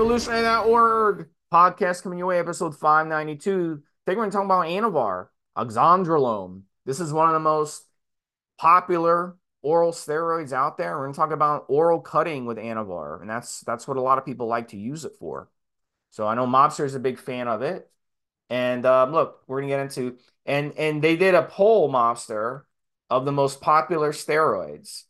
Evolutionary.org podcast coming your way, episode 592. Today we're going to talk about Anavar, oxandrolone. This is one of the most popular oral steroids out there. We're going to talk about oral cutting with Anavar, and that's that's what a lot of people like to use it for. So I know Mobster is a big fan of it. And um, look, we're going to get into and and they did a poll, Mobster, of the most popular steroids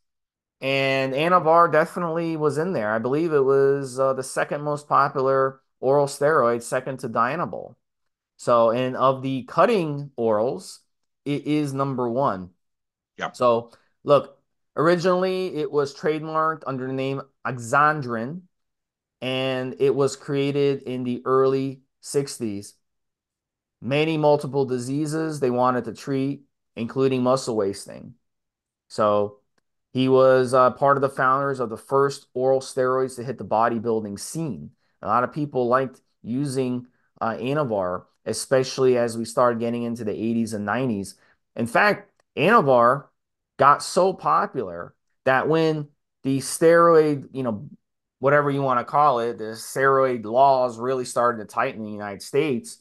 and Anavar definitely was in there. I believe it was uh, the second most popular oral steroid, second to Dianabol. So, and of the cutting orals, it is number one. Yeah. So, look, originally it was trademarked under the name Oxandrin, and it was created in the early 60s. Many multiple diseases they wanted to treat, including muscle wasting. So, he was uh, part of the founders of the first oral steroids to hit the bodybuilding scene. A lot of people liked using uh, Anavar, especially as we started getting into the 80s and 90s. In fact, Anavar got so popular that when the steroid, you know, whatever you want to call it, the steroid laws really started to tighten in the United States.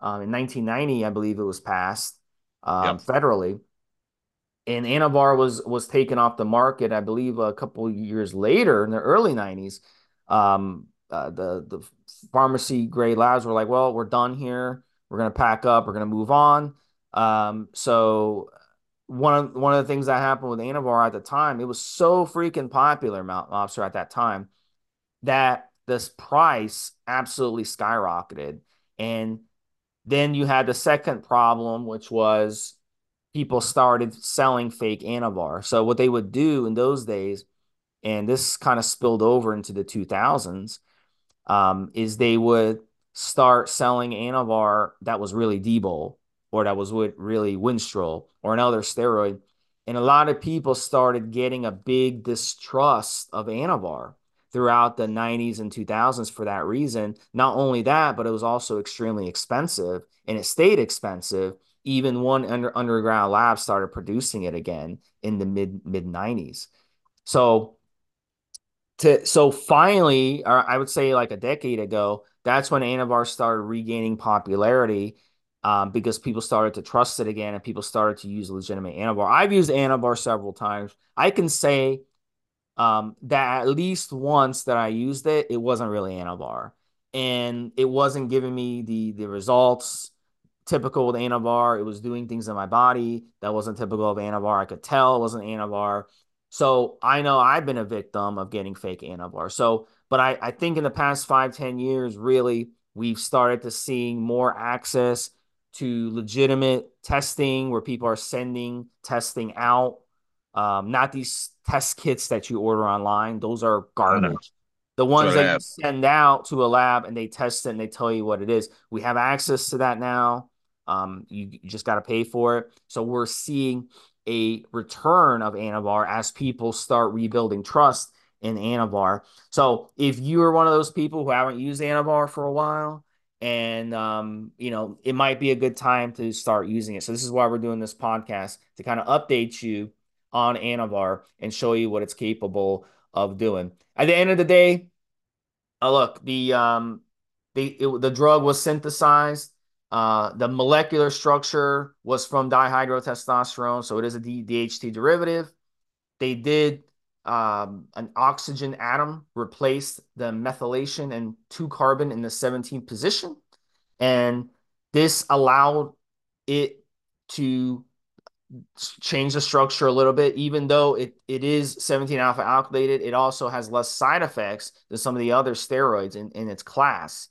Um, in 1990, I believe it was passed um, yep. federally and Anavar was was taken off the market, I believe, a couple years later in the early '90s. Um, uh, the the pharmacy grade labs were like, "Well, we're done here. We're gonna pack up. We're gonna move on." Um, so one of one of the things that happened with Anavar at the time, it was so freaking popular, Mount Lobster at that time, that this price absolutely skyrocketed. And then you had the second problem, which was people started selling fake Anavar. So what they would do in those days, and this kind of spilled over into the 2000s, um, is they would start selling Anavar that was really Debol or that was really Winstrol or another steroid. And a lot of people started getting a big distrust of Anavar throughout the 90s and 2000s for that reason. Not only that, but it was also extremely expensive and it stayed expensive even one under, underground lab started producing it again in the mid mid 90s so to so finally or i would say like a decade ago that's when anavar started regaining popularity um, because people started to trust it again and people started to use legitimate anavar. I've used anavar several times. I can say um, that at least once that i used it it wasn't really anavar. And it wasn't giving me the the results typical with Anavar. It was doing things in my body that wasn't typical of Anavar. I could tell it wasn't Anavar. So I know I've been a victim of getting fake Anavar. So, but I, I think in the past five ten years, really, we've started to seeing more access to legitimate testing where people are sending testing out. Um, not these test kits that you order online. Those are garbage. The ones that you send out to a lab and they test it and they tell you what it is. We have access to that now. Um, you, just got to pay for it. So we're seeing a return of Anavar as people start rebuilding trust in Anavar. So if you are one of those people who haven't used Anavar for a while, and um, you know, it might be a good time to start using it. So this is why we're doing this podcast to kind of update you on Anavar and show you what it's capable of doing. At the end of the day, uh, look, the um, the it, the drug was synthesized uh, the molecular structure was from dihydrotestosterone, so it is a DHT derivative. They did um, an oxygen atom replaced the methylation and two carbon in the 17th position. And this allowed it to change the structure a little bit, even though it, it is 17 alpha alkylated, it also has less side effects than some of the other steroids in, in its class.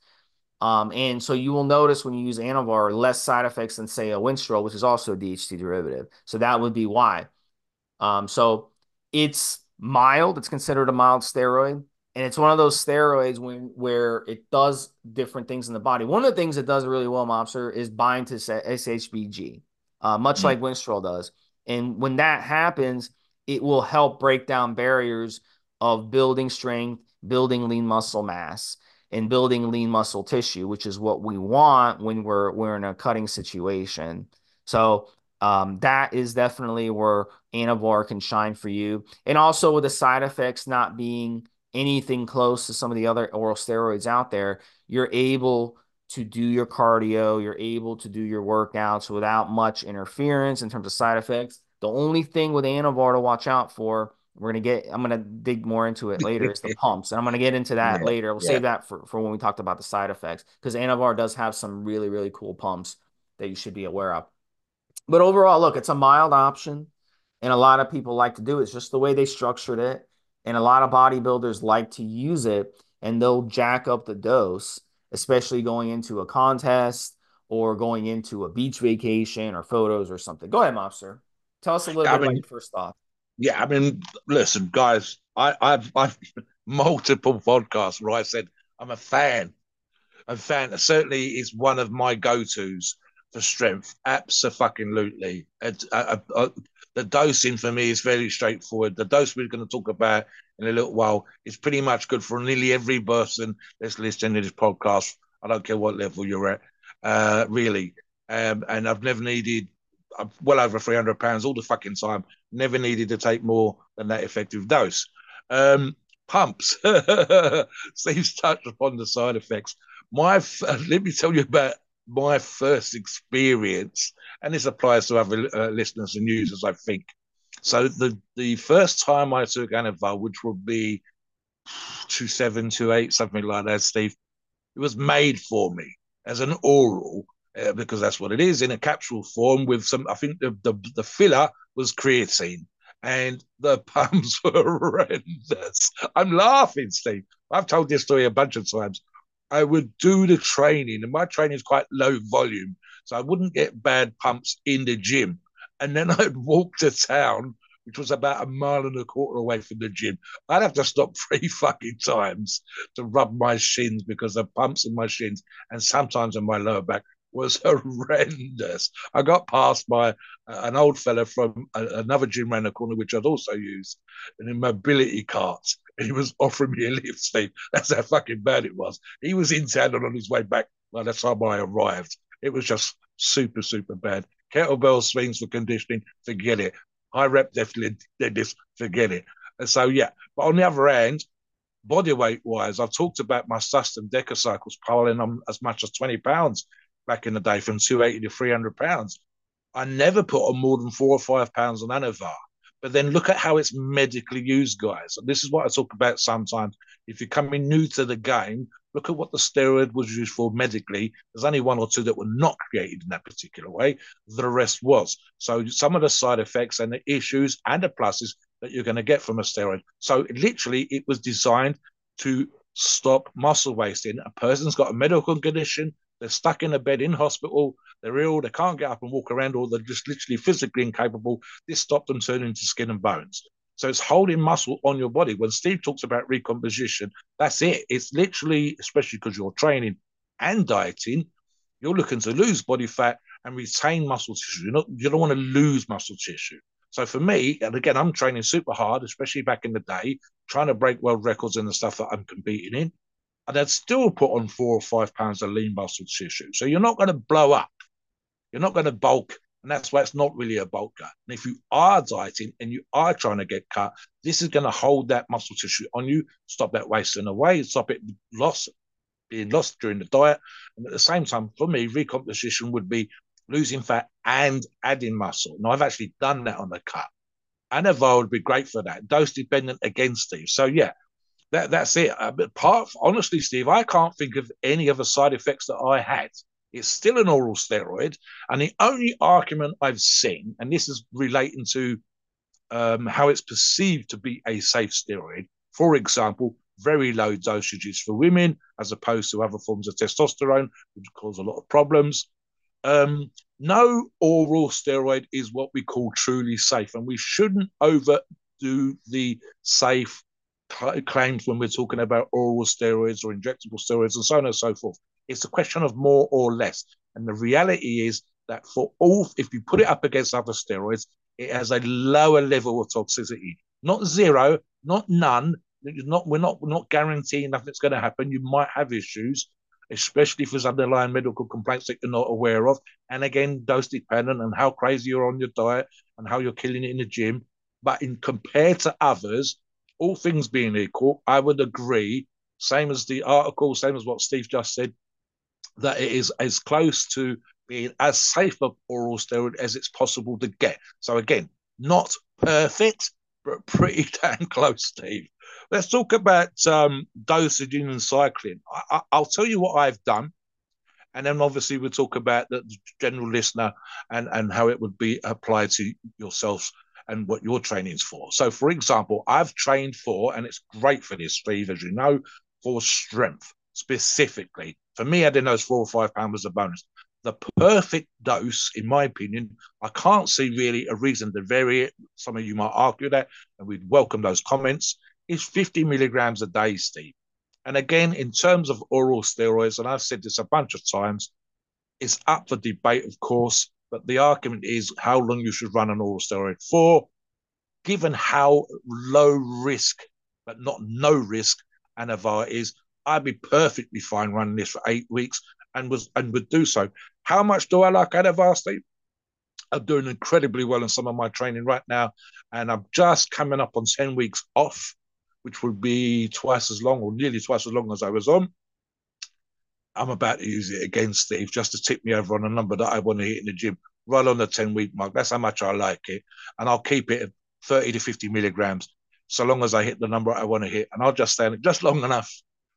Um, and so you will notice when you use Anavar, less side effects than say a Winstrol, which is also a DHT derivative. So that would be why. Um, so it's mild. It's considered a mild steroid. And it's one of those steroids when where it does different things in the body. One of the things it does really well, Mobster, is bind to SHBG, uh, much mm-hmm. like Winstrol does. And when that happens, it will help break down barriers of building strength, building lean muscle mass and building lean muscle tissue, which is what we want when we're we're in a cutting situation. So um, that is definitely where Anavar can shine for you, and also with the side effects not being anything close to some of the other oral steroids out there, you're able to do your cardio, you're able to do your workouts without much interference in terms of side effects. The only thing with Anavar to watch out for, we're gonna get, I'm gonna dig more into it later, is the pumps. And I'm gonna get into that yeah, later. We'll yeah. save that for, for when we talked about the side effects, because Anavar does have some really, really cool pumps that you should be aware of. But overall, look, it's a mild option. And a lot of people like to do it. It's just the way they structured it. And a lot of bodybuilders like to use it and they'll jack up the dose, especially going into a contest or going into a beach vacation or photos or something. Go ahead, Mobster. Tell us a little I bit mean, about your first thought. Yeah, I mean, listen, guys, I, I've, I've multiple podcasts where I said I'm a fan. I'm a fan. Certainly, is one of my go-tos for strength. Absolutely. Uh, uh, uh, the dosing for me is fairly straightforward. The dose we're going to talk about in a little while is pretty much good for nearly every person that's listening to this podcast. I don't care what level you're at, uh, really. Um, and I've never needed well over 300 pounds all the fucking time. Never needed to take more than that effective dose. Um, pumps. Steve's touched upon the side effects. My, let me tell you about my first experience, and this applies to other uh, listeners and users, I think. So the the first time I took Anavar, which would be two seven, two eight, something like that, Steve, it was made for me as an oral uh, because that's what it is in a capsule form with some. I think the the, the filler was creatine. And the pumps were horrendous. I'm laughing, Steve. I've told this story a bunch of times. I would do the training, and my training is quite low volume, so I wouldn't get bad pumps in the gym. And then I'd walk to town, which was about a mile and a quarter away from the gym. I'd have to stop three fucking times to rub my shins because the pumps in my shins and sometimes in my lower back was horrendous. I got passed by uh, an old fella from another gym around the corner, which I'd also used, in a mobility cart. And he was offering me a lift, Steve. That's how fucking bad it was. He was in town and on his way back by the time I arrived. It was just super, super bad. Kettlebell swings for conditioning, forget it. High rep definitely did this, forget it. And so, yeah. But on the other hand, body weight wise, I've talked about my Sustain Deca cycles piling on as much as 20 pounds back in the day from 280 to 300 pounds. I never put on more than four or five pounds on Anavar. But then look at how it's medically used, guys. And this is what I talk about sometimes. If you're coming new to the game, look at what the steroid was used for medically. There's only one or two that were not created in that particular way. The rest was. So some of the side effects and the issues and the pluses that you're going to get from a steroid. So literally, it was designed to stop muscle wasting. A person's got a medical condition, they're stuck in a bed in hospital. They're ill. They can't get up and walk around, or they're just literally physically incapable. This stopped them turning into skin and bones. So it's holding muscle on your body. When Steve talks about recomposition, that's it. It's literally, especially because you're training and dieting, you're looking to lose body fat and retain muscle tissue. You're not, you don't want to lose muscle tissue. So for me, and again, I'm training super hard, especially back in the day, trying to break world records in the stuff that I'm competing in and they'd still put on four or five pounds of lean muscle tissue. So you're not going to blow up. You're not going to bulk. And that's why it's not really a bulker. And if you are dieting and you are trying to get cut, this is going to hold that muscle tissue on you, stop that wasting away, stop it loss being lost during the diet. And at the same time, for me, recomposition would be losing fat and adding muscle. Now, I've actually done that on the cut. Anavar would be great for that, dose dependent against Steve. So, yeah, that that's it. Uh, but part honestly, Steve, I can't think of any other side effects that I had. It's still an oral steroid, and the only argument I've seen, and this is relating to um, how it's perceived to be a safe steroid. For example, very low dosages for women, as opposed to other forms of testosterone, which cause a lot of problems. Um, no oral steroid is what we call truly safe, and we shouldn't overdo the safe claims when we're talking about oral steroids or injectable steroids and so on and so forth. It's a question of more or less. And the reality is that for all, if you put it up against other steroids, it has a lower level of toxicity. Not zero, not none. Not we're not we're not guaranteeing nothing's going to happen. You might have issues, especially if there's underlying medical complaints that you're not aware of. And again, dose dependent and how crazy you're on your diet and how you're killing it in the gym. But in compared to others, all things being equal, I would agree, same as the article, same as what Steve just said, that it is as close to being as safe of oral steroid as it's possible to get. So again, not perfect, but pretty damn close, Steve. Let's talk about um, dosaging and cycling. I, will tell you what I've done, and then obviously we'll talk about the general listener and, and how it would be applied to yourselves and what your training's for. So, for example, I've trained for, and it's great for this, Steve, as you know, for strength specifically. For me, adding those four or five pounds was a bonus. The perfect dose, in my opinion, I can't see really a reason to vary it. Some of you might argue that, and we'd welcome those comments. Is 50 milligrams a day, Steve. And again, in terms of oral steroids, and I've said this a bunch of times, it's up for debate, of course, but the argument is how long you should run an oral steroid for, given how low risk, but not no risk, Anavar is. I'd be perfectly fine running this for eight weeks and was and would do so. How much do I like Anavar, Steve? I'm doing incredibly well in some of my training right now, and I'm just coming up on 10 weeks off, which would be twice as long or nearly twice as long as I was on. I'm about to use it against Steve, just to tip me over on a number that I want to hit in the gym, right on the 10 week mark. That's how much I like it. And I'll keep it at 30 to 50 milligrams so long as I hit the number I want to hit. And I'll just stand it just long enough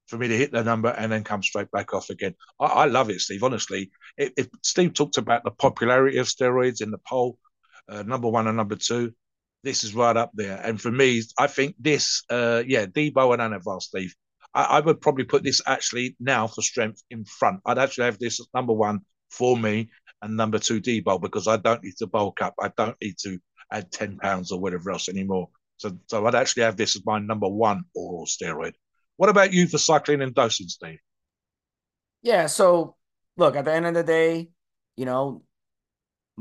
for me to hit the number and then come straight back off again. I, I love it, Steve. Honestly, if, if, Steve talked about the popularity of steroids in the poll, uh, number one and number two, this is right up there. And for me, I think this, uh, yeah, Debo and Anavar, Steve. I, I, would probably put this actually now for strength in front. I'd actually have this number one for me and number two Debo because I don't need to bulk up. I don't need to add 10 pounds or whatever else anymore. So, so I'd actually have this as my number one oral steroid. What about you for cycling and dosing, Steve? Yeah. So look, at the end of the day, you know,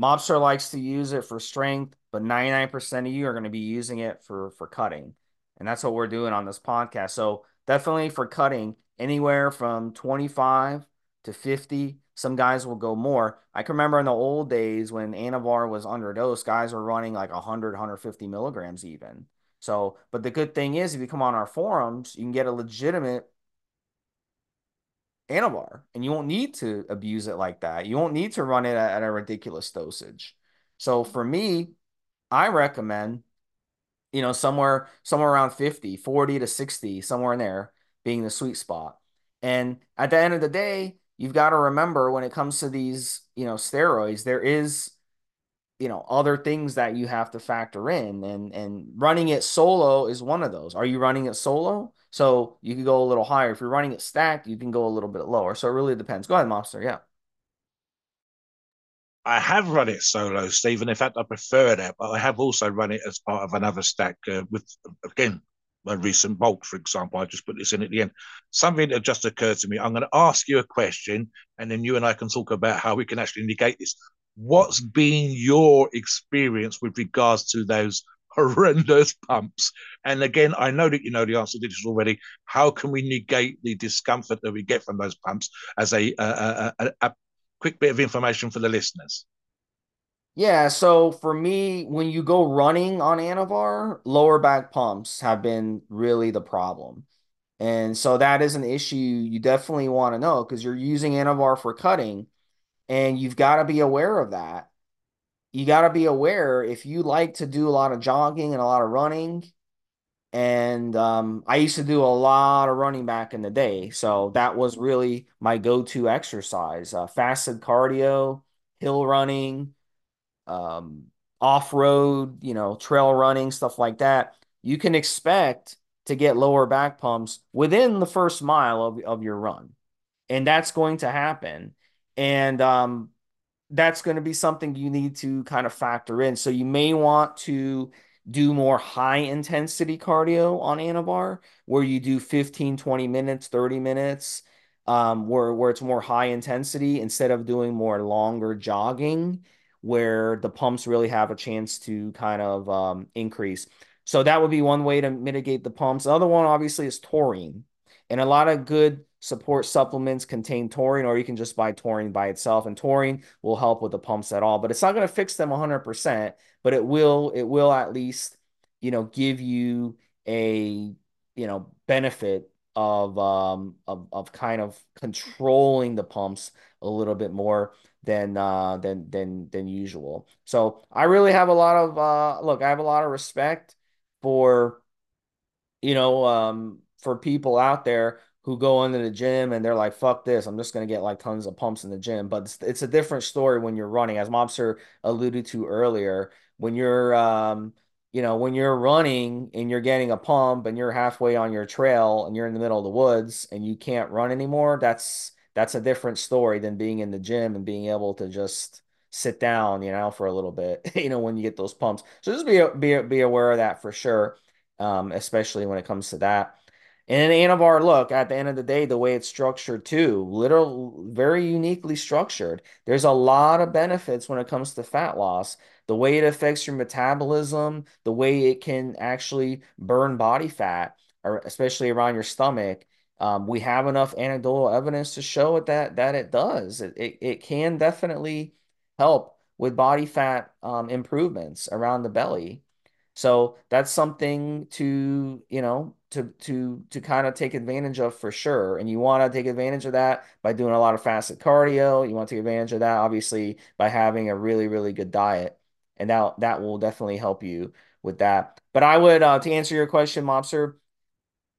Mobster likes to use it for strength, but 99% of you are going to be using it for for cutting. And that's what we're doing on this podcast. So definitely for cutting anywhere from 25 to 50. Some guys will go more. I can remember in the old days when Anavar was underdosed, guys were running like 100, 150 milligrams even. So, but the good thing is, if you come on our forums, you can get a legitimate Anavar, and you won't need to abuse it like that. You won't need to run it at, at a ridiculous dosage. So for me, I recommend, you know, somewhere somewhere around 50, 40 to 60, somewhere in there being the sweet spot. And at the end of the day, you've got to remember when it comes to these, you know, steroids, there is you know other things that you have to factor in and and running it solo is one of those. Are you running it solo? So you can go a little higher. If you're running it stacked you can go a little bit lower. So it really depends. Go ahead Mobster yeah I have run it solo, Stephen. In fact, I prefer that, but I have also run it as part of another stack uh, with, again, my recent bulk, for example. I just put this in at the end. Something that just occurred to me. I'm going to ask you a question, and then you and I can talk about how we can actually negate this what's been your experience with regards to those horrendous pumps? And again, I know that you know the answer to this already. How can we negate the discomfort that we get from those pumps as a, a, a, a quick bit of information for the listeners? Yeah, so for me, when you go running on Anavar, lower back pumps have been really the problem. And so that is an issue you definitely want to know because you're using Anavar for cutting and you've got to be aware of that. You got to be aware if you like to do a lot of jogging and a lot of running. And um, I used to do a lot of running back in the day. So that was really my go to exercise uh, fasted cardio, hill running, um, off road, you know, trail running, stuff like that. You can expect to get lower back pumps within the first mile of, of your run. And that's going to happen and um, that's going to be something you need to kind of factor in. So you may want to do more high intensity cardio on Anavar, where you do 15, 20 minutes, 30 minutes, um, where, where it's more high intensity instead of doing more longer jogging, where the pumps really have a chance to kind of um, increase. So that would be one way to mitigate the pumps. The other one, obviously, is taurine. And a lot of good support supplements contain taurine, or you can just buy taurine by itself. And taurine will help with the pumps at all, but it's not going to fix them 100%, but it will, it will at least, you know, give you a you know benefit of um of, of kind of controlling the pumps a little bit more than uh than than than usual. So I really have a lot of uh look, I have a lot of respect for you know um for people out there who go into the gym and they're like, fuck this, I'm just gonna get like tons of pumps in the gym. But it's, it's a different story when you're running, as Mobster alluded to earlier. When you're um you know, when you're running and you're getting a pump and you're halfway on your trail and you're in the middle of the woods and you can't run anymore, that's that's a different story than being in the gym and being able to just sit down, you know, for a little bit, you know, when you get those pumps. So just be be be aware of that for sure, um, especially when it comes to that. And in Anavar, look, at the end of the day, the way it's structured too, literal, very uniquely structured. There's a lot of benefits when it comes to fat loss. The way it affects your metabolism, the way it can actually burn body fat, or especially around your stomach. Um, we have enough anecdotal evidence to show it that that it does. It, it, it can definitely help with body fat um, improvements around the belly. So that's something to, you know, to to to kind of take advantage of for sure. And you want to take advantage of that by doing a lot of fasted cardio. You want to take advantage of that obviously by having a really really good diet, and that that will definitely help you with that. But I would uh, to answer your question, Mobster,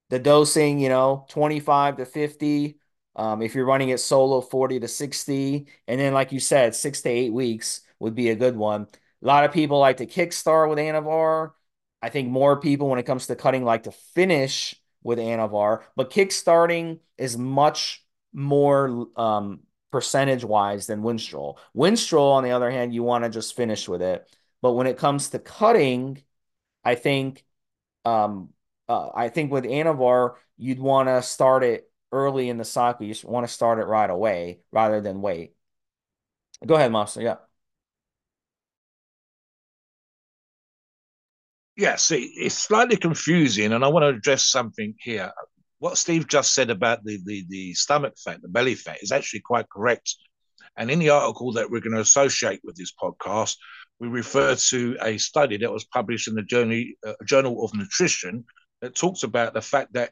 the dosing, you know, 25 to 50. Um, if you're running it solo, 40 to 60. And then, like you said, six to eight weeks would be a good one. A lot of people like to kickstart with Anavar. I think more people, when it comes to cutting, like to finish with Anavar, but kickstarting is much more um, percentage wise than Winstrol. Winstrol, on the other hand, you want to just finish with it. But when it comes to cutting, I think um, uh, I think with Anavar, you'd want to start it early in the cycle. You want to start it right away rather than wait. Go ahead, Monster. Yeah. See, it's slightly confusing, and I want to address something here. What Steve just said about the, the, the stomach fat, the belly fat, is actually quite correct. And in the article that we're going to associate with this podcast, we refer to a study that was published in the Journal, uh, Journal of Nutrition that talks about the fact that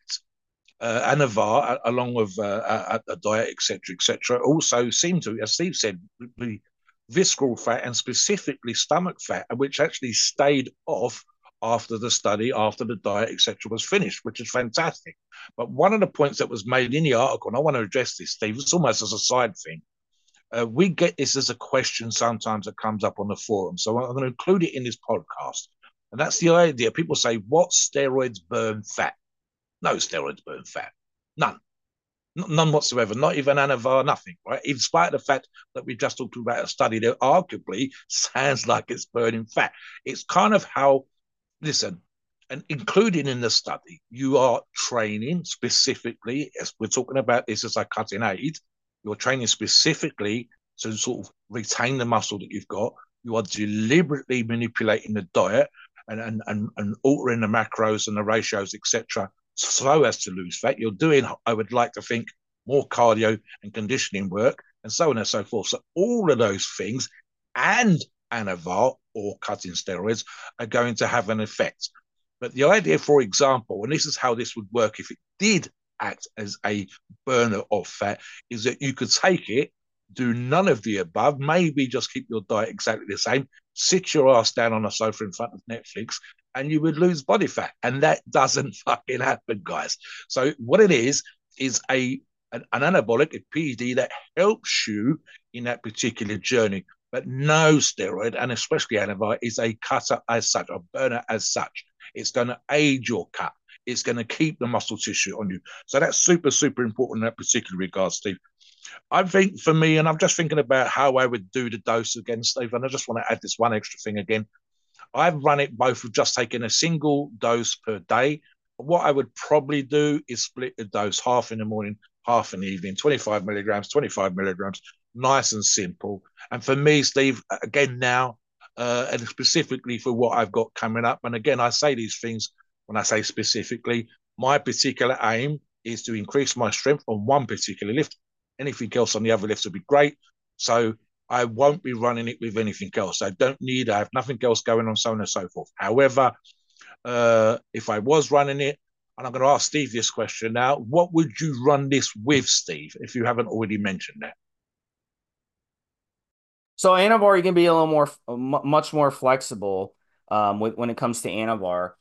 uh, Anavar, along with uh, a, a diet, etc., etc., also seem to, as Steve said, the visceral fat and specifically stomach fat, which actually stayed off after the study, after the diet, etc., was finished, which is fantastic. But one of the points that was made in the article, and I want to address this, Steve, it's almost as a side thing. Uh, we get this as a question sometimes that comes up on the forum. So I'm going to include it in this podcast. And that's the idea. People say, what steroids burn fat? No steroids burn fat. None. None whatsoever, not even Anavar, nothing, right? In spite of the fact that we just talked about a study that arguably sounds like it's burning fat. It's kind of how listen, and including in the study, you are training specifically, as we're talking about this as a cutting aid, you're training specifically to sort of retain the muscle that you've got. You are deliberately manipulating the diet and, and, and, and altering the macros and the ratios, etc., so as to lose fat. You're doing, I would like to think, more cardio and conditioning work, and so on and so forth. So all of those things and Anavar or cutting steroids are going to have an effect. But the idea, for example, and this is how this would work if it did act as a burner of fat, is that you could take it, do none of the above, maybe just keep your diet exactly the same, sit your ass down on a sofa in front of Netflix, and you would lose body fat. And that doesn't fucking happen, guys. So what it is is a an, an anabolic, a PED that helps you in that particular journey but no steroid, and especially Anavar, is a cutter as such, a burner as such. It's going to aid your cut. It's going to keep the muscle tissue on you. So that's super, super important in that particular regard, Steve. I think for me, and I'm just thinking about how I would do the dose again, Steve, and I just want to add this one extra thing again. I've run it both with just taking a single dose per day. What I would probably do is split the dose half in the morning, half in the evening, 25 milligrams, 25 milligrams, nice and simple. And for me, Steve, again now, uh, and specifically for what I've got coming up. And again, I say these things when I say specifically, my particular aim is to increase my strength on one particular lift. Anything else on the other lifts would be great. So I won't be running it with anything else. I don't need, I have nothing else going on, so on and so forth. However, uh, if I was running it, and I'm going to ask Steve this question now, what would you run this with, Steve, if you haven't already mentioned that? So Anavar, you can be a little more, much more flexible um, with, when it comes to Anavar.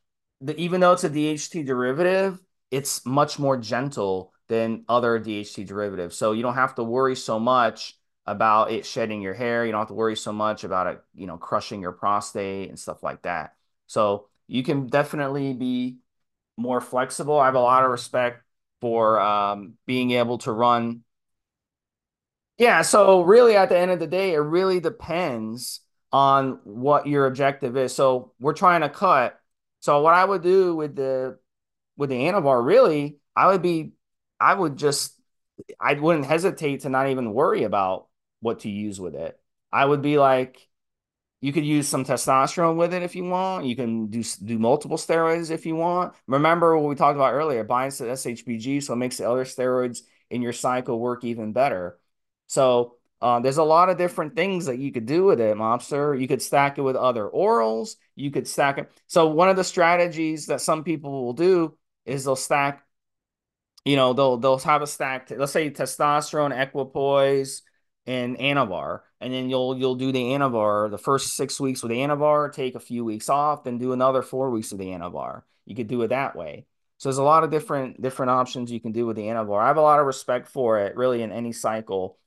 The, even though it's a DHT derivative, it's much more gentle than other DHT derivatives. So you don't have to worry so much about it shedding your hair. You don't have to worry so much about it, you know, crushing your prostate and stuff like that. So you can definitely be more flexible. I have a lot of respect for um, being able to run. Yeah. So really, at the end of the day, it really depends on what your objective is. So we're trying to cut. So what I would do with the with the Anavar, really, I would be, I would just, I wouldn't hesitate to not even worry about what to use with it. I would be like, you could use some testosterone with it if you want. You can do do multiple steroids if you want. Remember what we talked about earlier, binds to SHBG, so it makes the other steroids in your cycle work even better. So uh, there's a lot of different things that you could do with it, mobster. You could stack it with other orals. You could stack it. So one of the strategies that some people will do is they'll stack. You know, they'll they'll have a stack. Let's say testosterone, equipoise, and Anavar, and then you'll you'll do the Anavar the first six weeks with Anavar, take a few weeks off, then do another four weeks of the Anavar. You could do it that way. So there's a lot of different different options you can do with the Anavar. I have a lot of respect for it, really, in any cycle.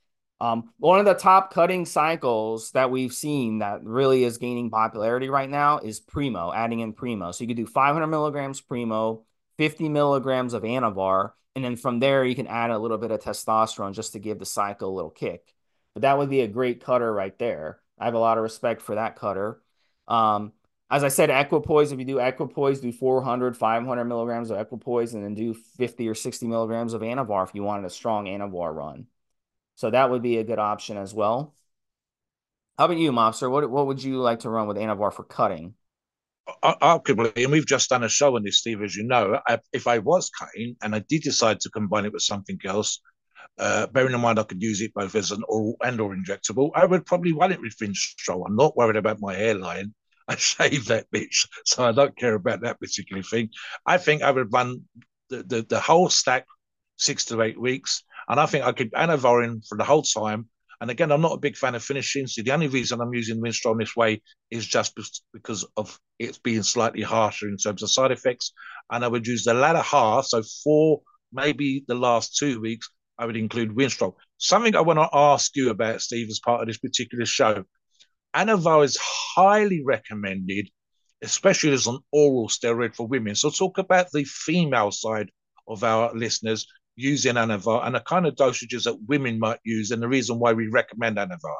Um, one of the top cutting cycles that we've seen that really is gaining popularity right now is Primo, adding in Primo. So you could do 500 milligrams Primo, 50 milligrams of Anavar, and then from there you can add a little bit of testosterone just to give the cycle a little kick. But that would be a great cutter right there. I have a lot of respect for that cutter. Um, as I said, equipoise, if you do equipoise, do 400, 500 milligrams of equipoise, and then do 50 or 60 milligrams of Anavar if you wanted a strong Anavar run. So that would be a good option as well. How about you, Mobster? What, what would you like to run with Anavar for cutting? Arguably, and we've just done a show on this, Steve, as you know. If I was cutting and I did decide to combine it with something else, uh, bearing in mind I could use it both as an oral and or injectable, I would probably run it with Winstrol. I'm not worried about my hairline. I shave that bitch, so I don't care about that particular thing. I think I would run the, the, the whole stack six to eight weeks, and I think I could Anavar in for the whole time. And again, I'm not a big fan of finishing. So the only reason I'm using Winstrol this way is just because of it being slightly harsher in terms of side effects. And I would use the latter half, so four, maybe the last two weeks, I would include Winstrol. Something I want to ask you about, Steve, as part of this particular show. Anavar is highly recommended, especially as an oral steroid for women. So talk about the female side of our listeners using Anavar and the kind of dosages that women might use and the reason why we recommend Anavar.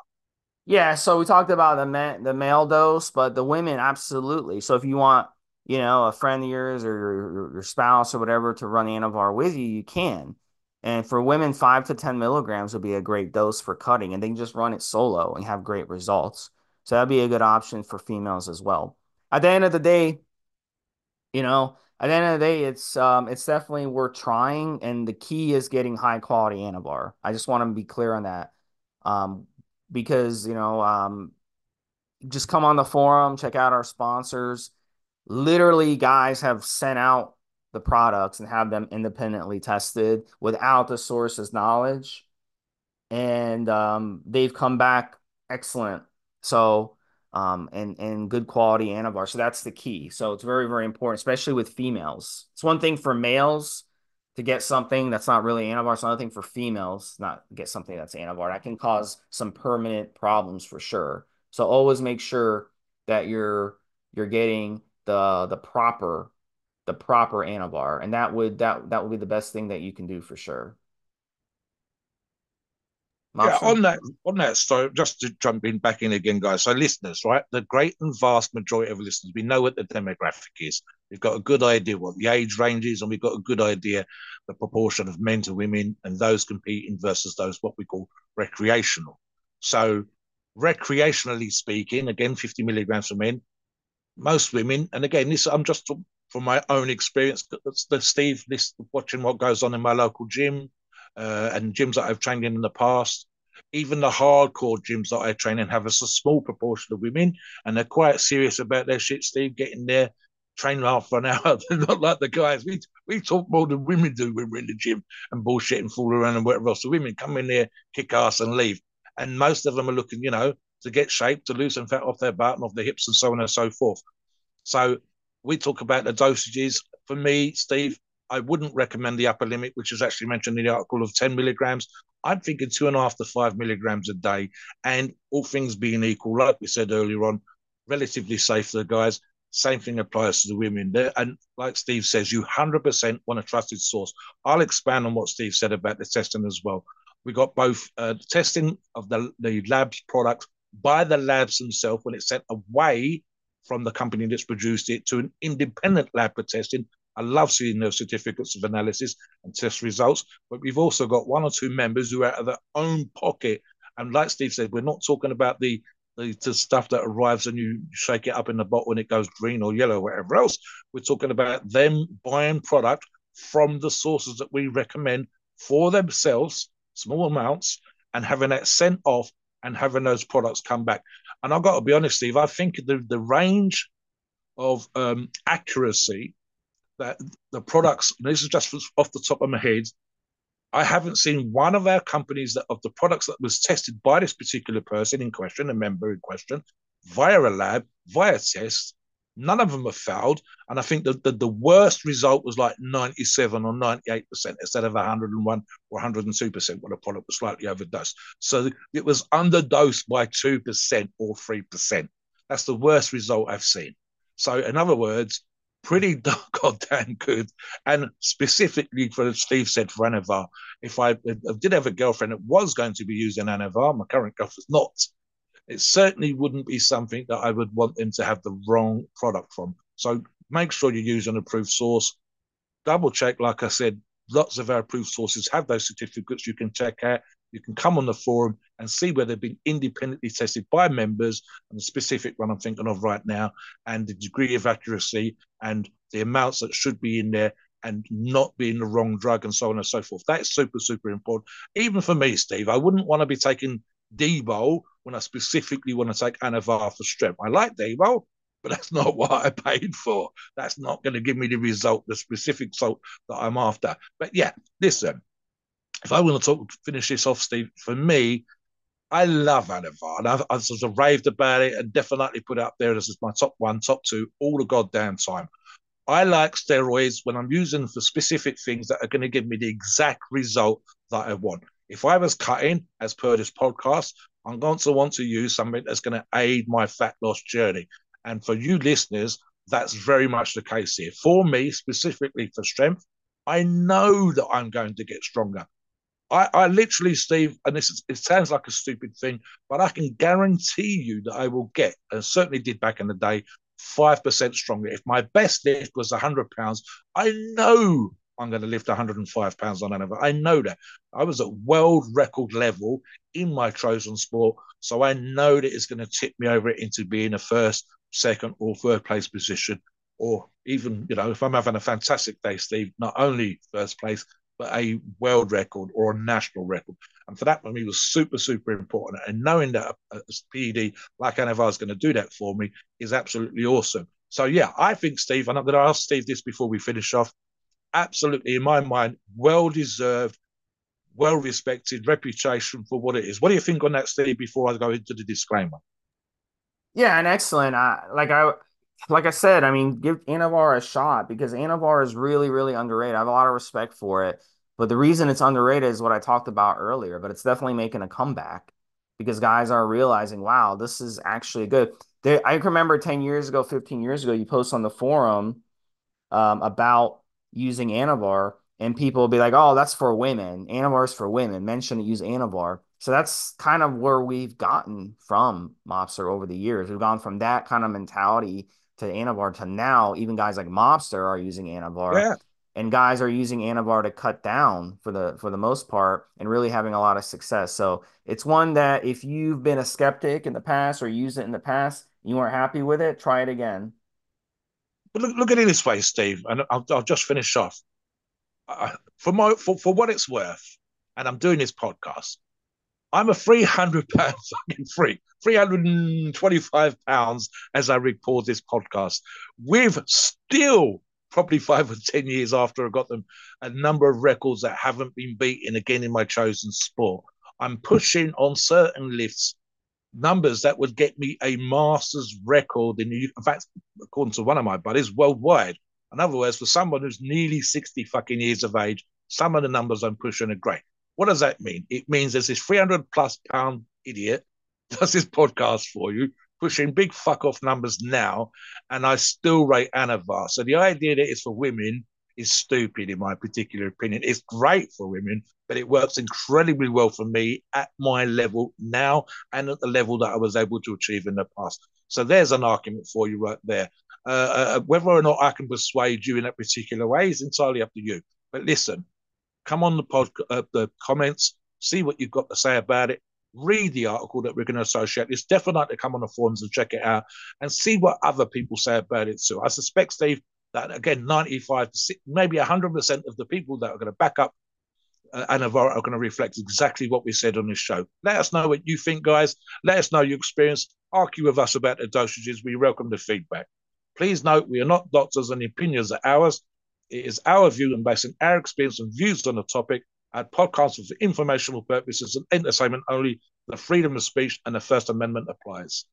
Yeah, so we talked about the ma- the male dose, but the women absolutely. So if you want, you know, a friend of yours or your, your spouse or whatever to run Anavar with you, you can. And for women, five to 10 milligrams would be a great dose for cutting, and they can just run it solo and have great results. So that'd be a good option for females as well. At the end of the day, you know, at the end of the day, it's um, it's definitely worth trying, and the key is getting high quality Anavar. I just want to be clear on that, um, because you know, um, just come on the forum, check out our sponsors. Literally, guys have sent out the products and have them independently tested without the source's knowledge. And um, they've come back excellent. So, um, and, and good quality Anavar. So that's the key. So it's very, very important, especially with females. It's one thing for males to get something that's not really Anavar. It's another thing for females not get something that's Anavar. That can cause some permanent problems for sure. So always make sure that you're you're getting the the proper the proper Anavar, and that would that that would be the best thing that you can do for sure. Yeah, on that on that story, just to jump in back in again, guys. So listeners, right? The great and vast majority of listeners, we know what the demographic is. We've got a good idea what the age range is, and we've got a good idea the proportion of men to women and those competing versus those what we call recreational. So recreationally speaking, again, 50 milligrams for men, most women, and again, this I'm just from my own experience, the Steve, this watching what goes on in my local gym uh, and gyms that I've trained in in the past. Even the hardcore gyms that I train in have a small proportion of women, and they're quite serious about their shit. Steve getting there train half an hour. They're not like the guys. We we talk more than women do when we're in the gym and bullshit and fool around and whatever else. The women come in there, kick ass and leave. And most of them are looking, you know, to get shape, to lose some fat off their butt and off their hips and so on and so forth. So we talk about the dosages. For me, Steve, I wouldn't recommend the upper limit, which is actually mentioned in the article of 10 milligrams. I'm thinking two and a half to five milligrams a day. And all things being equal, like we said earlier on, relatively safe for the guys. Same thing applies to the women. There, and like Steve says, you 100% want a trusted source. I'll expand on what Steve said about the testing as well. We got both uh, testing of the, the lab's product by the labs themselves when it's sent away from the company that's produced it to an independent lab for testing. I love seeing those certificates of analysis and test results, but we've also got one or two members who, are out of their own pocket, and like Steve said, we're not talking about the the, the stuff that arrives and you shake it up in the bottle and it goes green or yellow, or whatever else. We're talking about them buying product from the sources that we recommend for themselves, small amounts, and having that sent off and having those products come back. And I've got to be honest, Steve, I think the, the range of um, accuracy that the products, this is just off the top of my head, I haven't seen one of our companies that of the products that was tested by this particular person in question, a member in question, via a lab, via tests. None of them have failed. And I think that the, the worst result was like 97 or 98% instead of 101 or 102% when the product was slightly overdosed. So it was underdosed by 2% or 3%. That's the worst result I've seen. So, in other words, pretty goddamn good. And specifically for Steve said for Anavar, if I, if I did have a girlfriend that was going to be using Anavar, my current girlfriend's not, it certainly wouldn't be something that I would want them to have the wrong product from. So make sure you use an approved source. Double check, like I said, lots of our approved sources have those certificates you can check out. You can come on the forum and see where they've been independently tested by members and the specific one I'm thinking of right now, and the degree of accuracy and the amounts that should be in there and not being the wrong drug and so on and so forth. That's super, super important. Even for me, Steve, I wouldn't want to be taking Debo when I specifically want to take Anavar for strength. I like Debo, but that's not what I paid for. That's not going to give me the result, the specific result that I'm after. But yeah, listen, if I want to talk, finish this off, Steve, for me, I love Anavar. I've, I've sort of raved about it and definitely put it up there as my top one, top two, all the goddamn time. I like steroids when I'm using for specific things that are going to give me the exact result that I want. If I was cutting, as per this podcast, I'm going to want to use something that's going to aid my fat loss journey. And for you listeners, that's very much the case here. For me, specifically for strength, I know that I'm going to get stronger. I, I literally, Steve, and this is, it sounds like a stupid thing, but I can guarantee you that I will get, and certainly did back in the day, 5% stronger. If my best lift was 100 pounds, I know I'm going to lift 105 pounds on another. I know that. I was at world record level in my chosen sport. So I know that it's going to tip me over into being a first, second, or third place position. Or even, you know, if I'm having a fantastic day, Steve, not only first place, a world record or a national record. And for that, for me, was super, super important. And knowing that a, a PED like Anavar is going to do that for me is absolutely awesome. So, yeah, I think, Steve, and I'm going to ask Steve this before we finish off. Absolutely, in my mind, well deserved, well respected reputation for what it is. What do you think on that, Steve, before I go into the disclaimer? Yeah, and excellent. Uh, like I like I said, I mean, give Anavar a shot because Anavar is really, really underrated. I have a lot of respect for it. But the reason it's underrated is what I talked about earlier, but it's definitely making a comeback because guys are realizing, wow, this is actually good. There, I remember 10 years ago, 15 years ago, you post on the forum um, about using Anavar, and people be like, oh, that's for women. Anavar's for women. Men shouldn't use Anavar. So that's kind of where we've gotten from Mobster over the years. We've gone from that kind of mentality to Anavar to now even guys like Mobster are using Anavar. Yeah. And guys are using Anavar to cut down for the for the most part and really having a lot of success. So it's one that if you've been a skeptic in the past or used it in the past, you weren't happy with it, try it again. But look, look at it this way, Steve, and I'll, I'll just finish off. for my for, for what it's worth, and I'm doing this podcast. I'm a 300 pound fucking freak. 325 pounds as I record this podcast. With still probably five or 10 years after I got them, a number of records that haven't been beaten again in my chosen sport. I'm pushing on certain lifts numbers that would get me a master's record in, in fact, according to one of my buddies, worldwide. In other words, for someone who's nearly 60 fucking years of age, some of the numbers I'm pushing are great. What does that mean? It means there's this 300 plus pound idiot does this podcast for you, pushing big fuck off numbers now, and I still rate Anavar. So the idea that it's for women is stupid, in my particular opinion. It's great for women, but it works incredibly well for me at my level now and at the level that I was able to achieve in the past. So there's an argument for you right there. Uh, uh, whether or not I can persuade you in that particular way is entirely up to you. But listen, come on the pod, uh, the comments, see what you've got to say about it. Read the article that we're going to associate. It's definitely to come on the forums and check it out and see what other people say about it too. I suspect, Steve, that again, 95 to maybe 100% of the people that are going to back up uh, Anavara are going to reflect exactly what we said on this show. Let us know what you think, guys. Let us know your experience. Argue with us about the dosages. We welcome the feedback. Please note we are not doctors and opinions are ours. It is our view and based on our experience and views on the topic. Our podcast for informational purposes and entertainment only. The freedom of speech and the First Amendment applies.